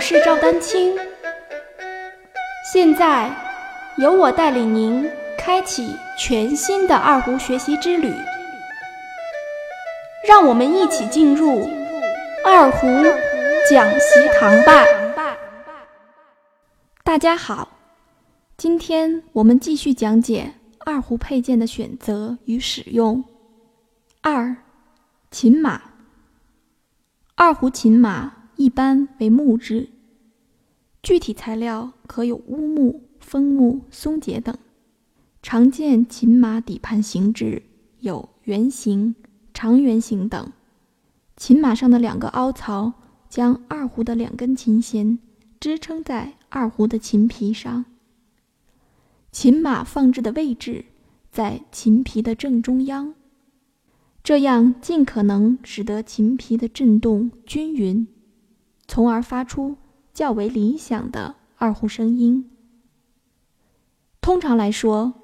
我是赵丹青，现在由我带领您开启全新的二胡学习之旅，让我们一起进入二胡讲习堂吧。大家好，今天我们继续讲解二胡配件的选择与使用。二，琴马。二胡琴马。一般为木质，具体材料可有乌木、枫木、松节等。常见琴马底盘形制有圆形、长圆形等。琴马上的两个凹槽将二胡的两根琴弦支撑在二胡的琴皮上。琴马放置的位置在琴皮的正中央，这样尽可能使得琴皮的振动均匀。从而发出较为理想的二胡声音。通常来说，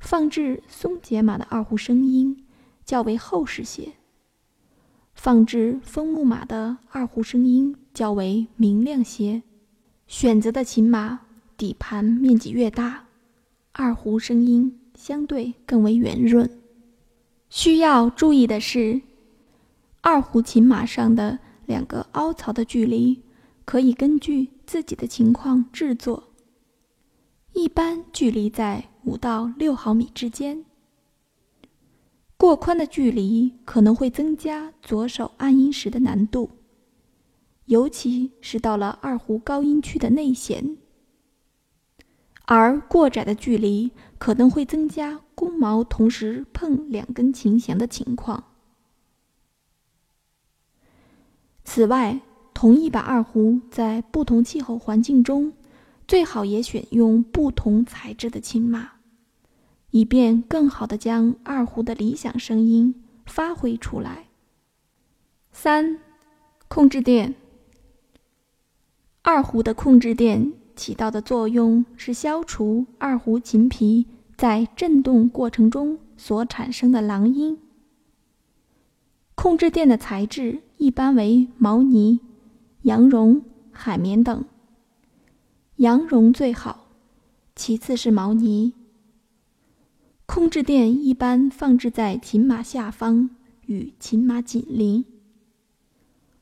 放置松节马的二胡声音较为厚实些；放置枫木马的二胡声音较为明亮些。选择的琴马底盘面积越大，二胡声音相对更为圆润。需要注意的是，二胡琴马上的。两个凹槽的距离可以根据自己的情况制作，一般距离在五到六毫米之间。过宽的距离可能会增加左手按音时的难度，尤其是到了二胡高音区的内弦；而过窄的距离可能会增加弓毛同时碰两根琴弦的情况。此外，同一把二胡在不同气候环境中，最好也选用不同材质的琴码，以便更好的将二胡的理想声音发挥出来。三、控制垫。二胡的控制垫起到的作用是消除二胡琴皮在振动过程中所产生的狼音。控制垫的材质一般为毛呢、羊绒、海绵等。羊绒最好，其次是毛呢。控制垫一般放置在琴马下方，与琴马紧邻，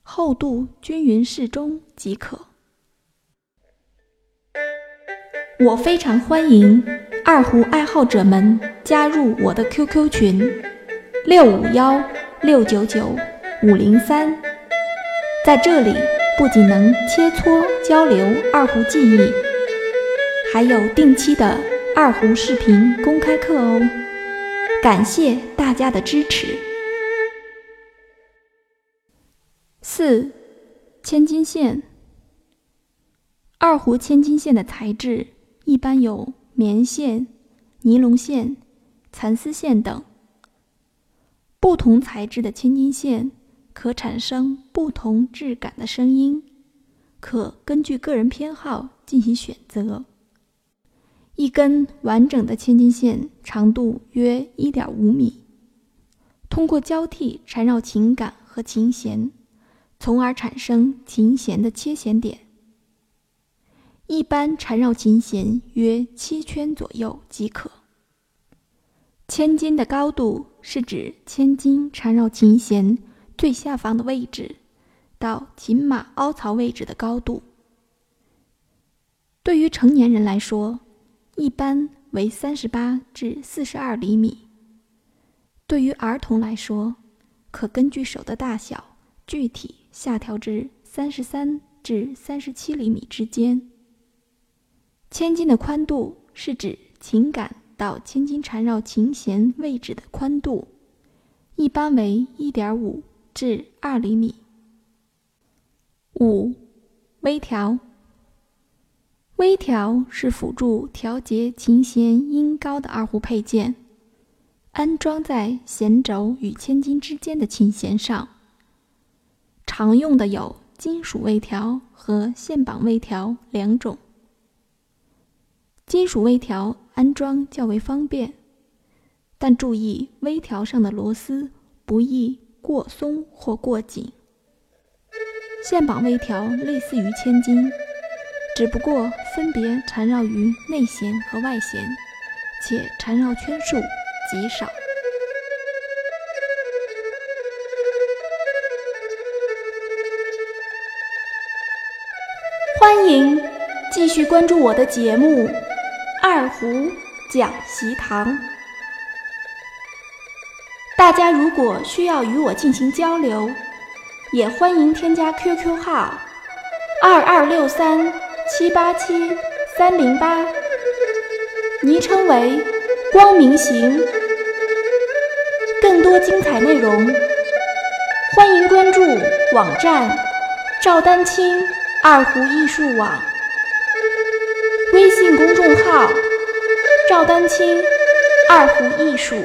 厚度均匀适中即可。我非常欢迎二胡爱好者们加入我的 QQ 群：六五幺。六九九五零三，在这里不仅能切磋交流二胡技艺，还有定期的二胡视频公开课哦。感谢大家的支持。四，千金线。二胡千金线的材质一般有棉线、尼龙线、蚕丝线等。不同材质的千金线可产生不同质感的声音，可根据个人偏好进行选择。一根完整的千金线长度约一点五米，通过交替缠绕琴杆和琴弦，从而产生琴弦的切弦点。一般缠绕琴弦约七圈左右即可。千斤的高度是指千斤缠绕琴弦最下方的位置到琴马凹槽位置的高度。对于成年人来说，一般为三十八至四十二厘米；对于儿童来说，可根据手的大小具体下调至三十三至三十七厘米之间。千斤的宽度是指琴杆。到千斤缠绕琴弦位置的宽度，一般为一点五至二厘米。五、微调。微调是辅助调节琴弦音高的二胡配件，安装在弦轴与千斤之间的琴弦上。常用的有金属微调和线绑微调两种。金属微调安装较为方便，但注意微调上的螺丝不易过松或过紧。线绑微调类似于千金，只不过分别缠绕于内弦和外弦，且缠绕圈数极少。欢迎继续关注我的节目《二胡讲习堂》。大家如果需要与我进行交流，也欢迎添加 QQ 号二二六三七八七三零八，昵称为光明行。更多精彩内容，欢迎关注网站赵丹青二胡艺术网，微信公众号赵丹青二胡艺术。